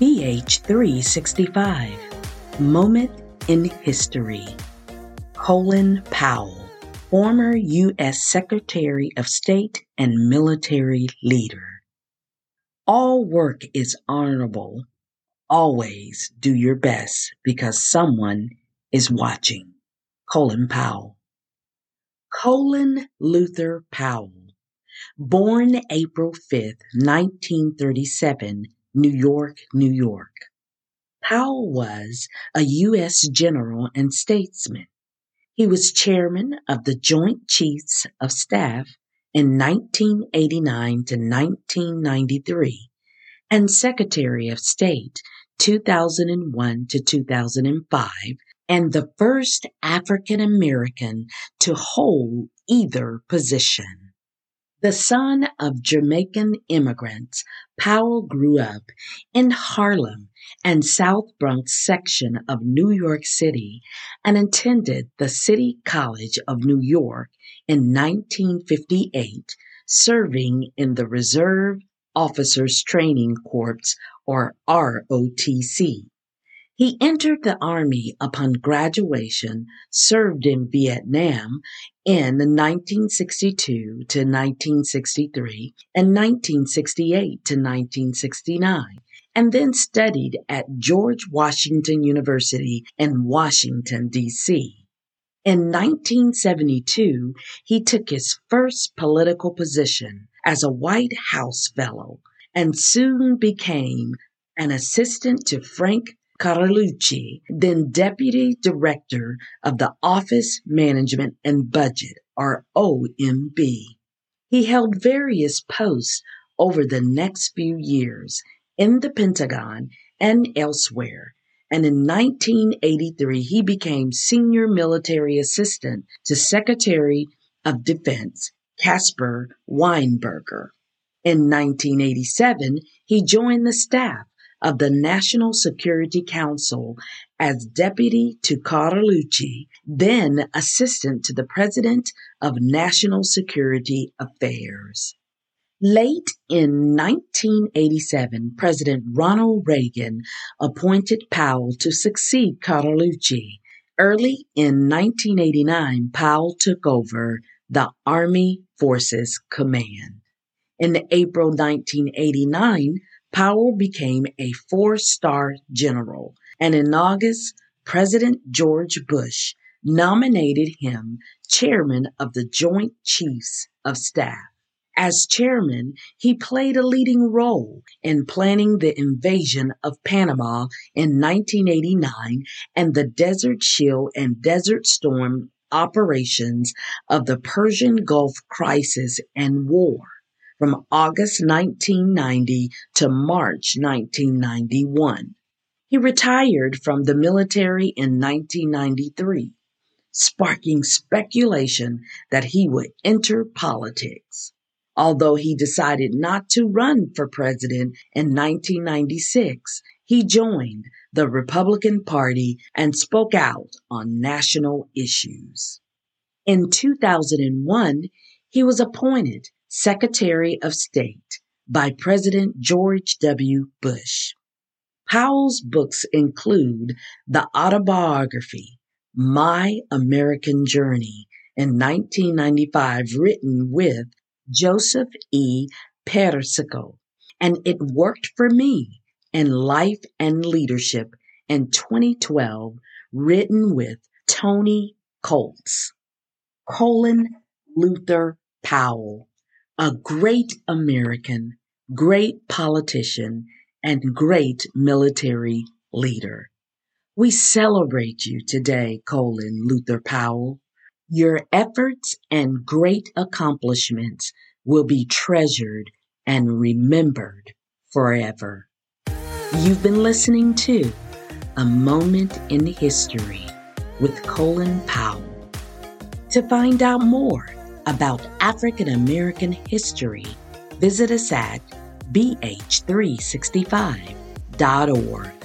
BH365 Moment in History. Colin Powell, former U.S. Secretary of State and military leader. All work is honorable. Always do your best because someone is watching. Colin Powell. Colin Luther Powell, born April 5, 1937, New York, New York. Powell was a U.S. general and statesman. He was chairman of the Joint Chiefs of Staff in 1989 to 1993 and Secretary of State 2001 to 2005 and the first African American to hold either position. The son of Jamaican immigrants, Powell grew up in Harlem and South Bronx section of New York City and attended the City College of New York in 1958, serving in the Reserve Officers Training Corps or ROTC. He entered the Army upon graduation, served in Vietnam in 1962 to 1963 and 1968 to 1969, and then studied at George Washington University in Washington, D.C. In 1972, he took his first political position as a White House Fellow and soon became an assistant to Frank Carlucci, then Deputy Director of the Office Management and Budget, or OMB. He held various posts over the next few years in the Pentagon and elsewhere, and in 1983 he became Senior Military Assistant to Secretary of Defense Caspar Weinberger. In 1987, he joined the staff of the National Security Council as deputy to Carlucci, then assistant to the President of National Security Affairs. Late in 1987, President Ronald Reagan appointed Powell to succeed Carlucci. Early in 1989, Powell took over the Army Forces Command. In April 1989, Powell became a four star general, and in August, President George Bush nominated him chairman of the Joint Chiefs of Staff. As chairman, he played a leading role in planning the invasion of Panama in 1989 and the Desert Shield and Desert Storm operations of the Persian Gulf crisis and war from August 1990 to March 1991. He retired from the military in 1993, sparking speculation that he would enter politics. Although he decided not to run for president in 1996, he joined the Republican Party and spoke out on national issues. In 2001, he was appointed Secretary of State by President George W. Bush. Powell's books include the autobiography, My American Journey, in 1995, written with Joseph E. Persico, and It Worked for Me in Life and Leadership in 2012, written with Tony Koltz. Colin Luther Powell a great American, great politician, and great military leader. We celebrate you today, Colin Luther Powell. Your efforts and great accomplishments will be treasured and remembered forever. You've been listening to A Moment in History with Colin Powell. To find out more, about African American history, visit us at bh365.org.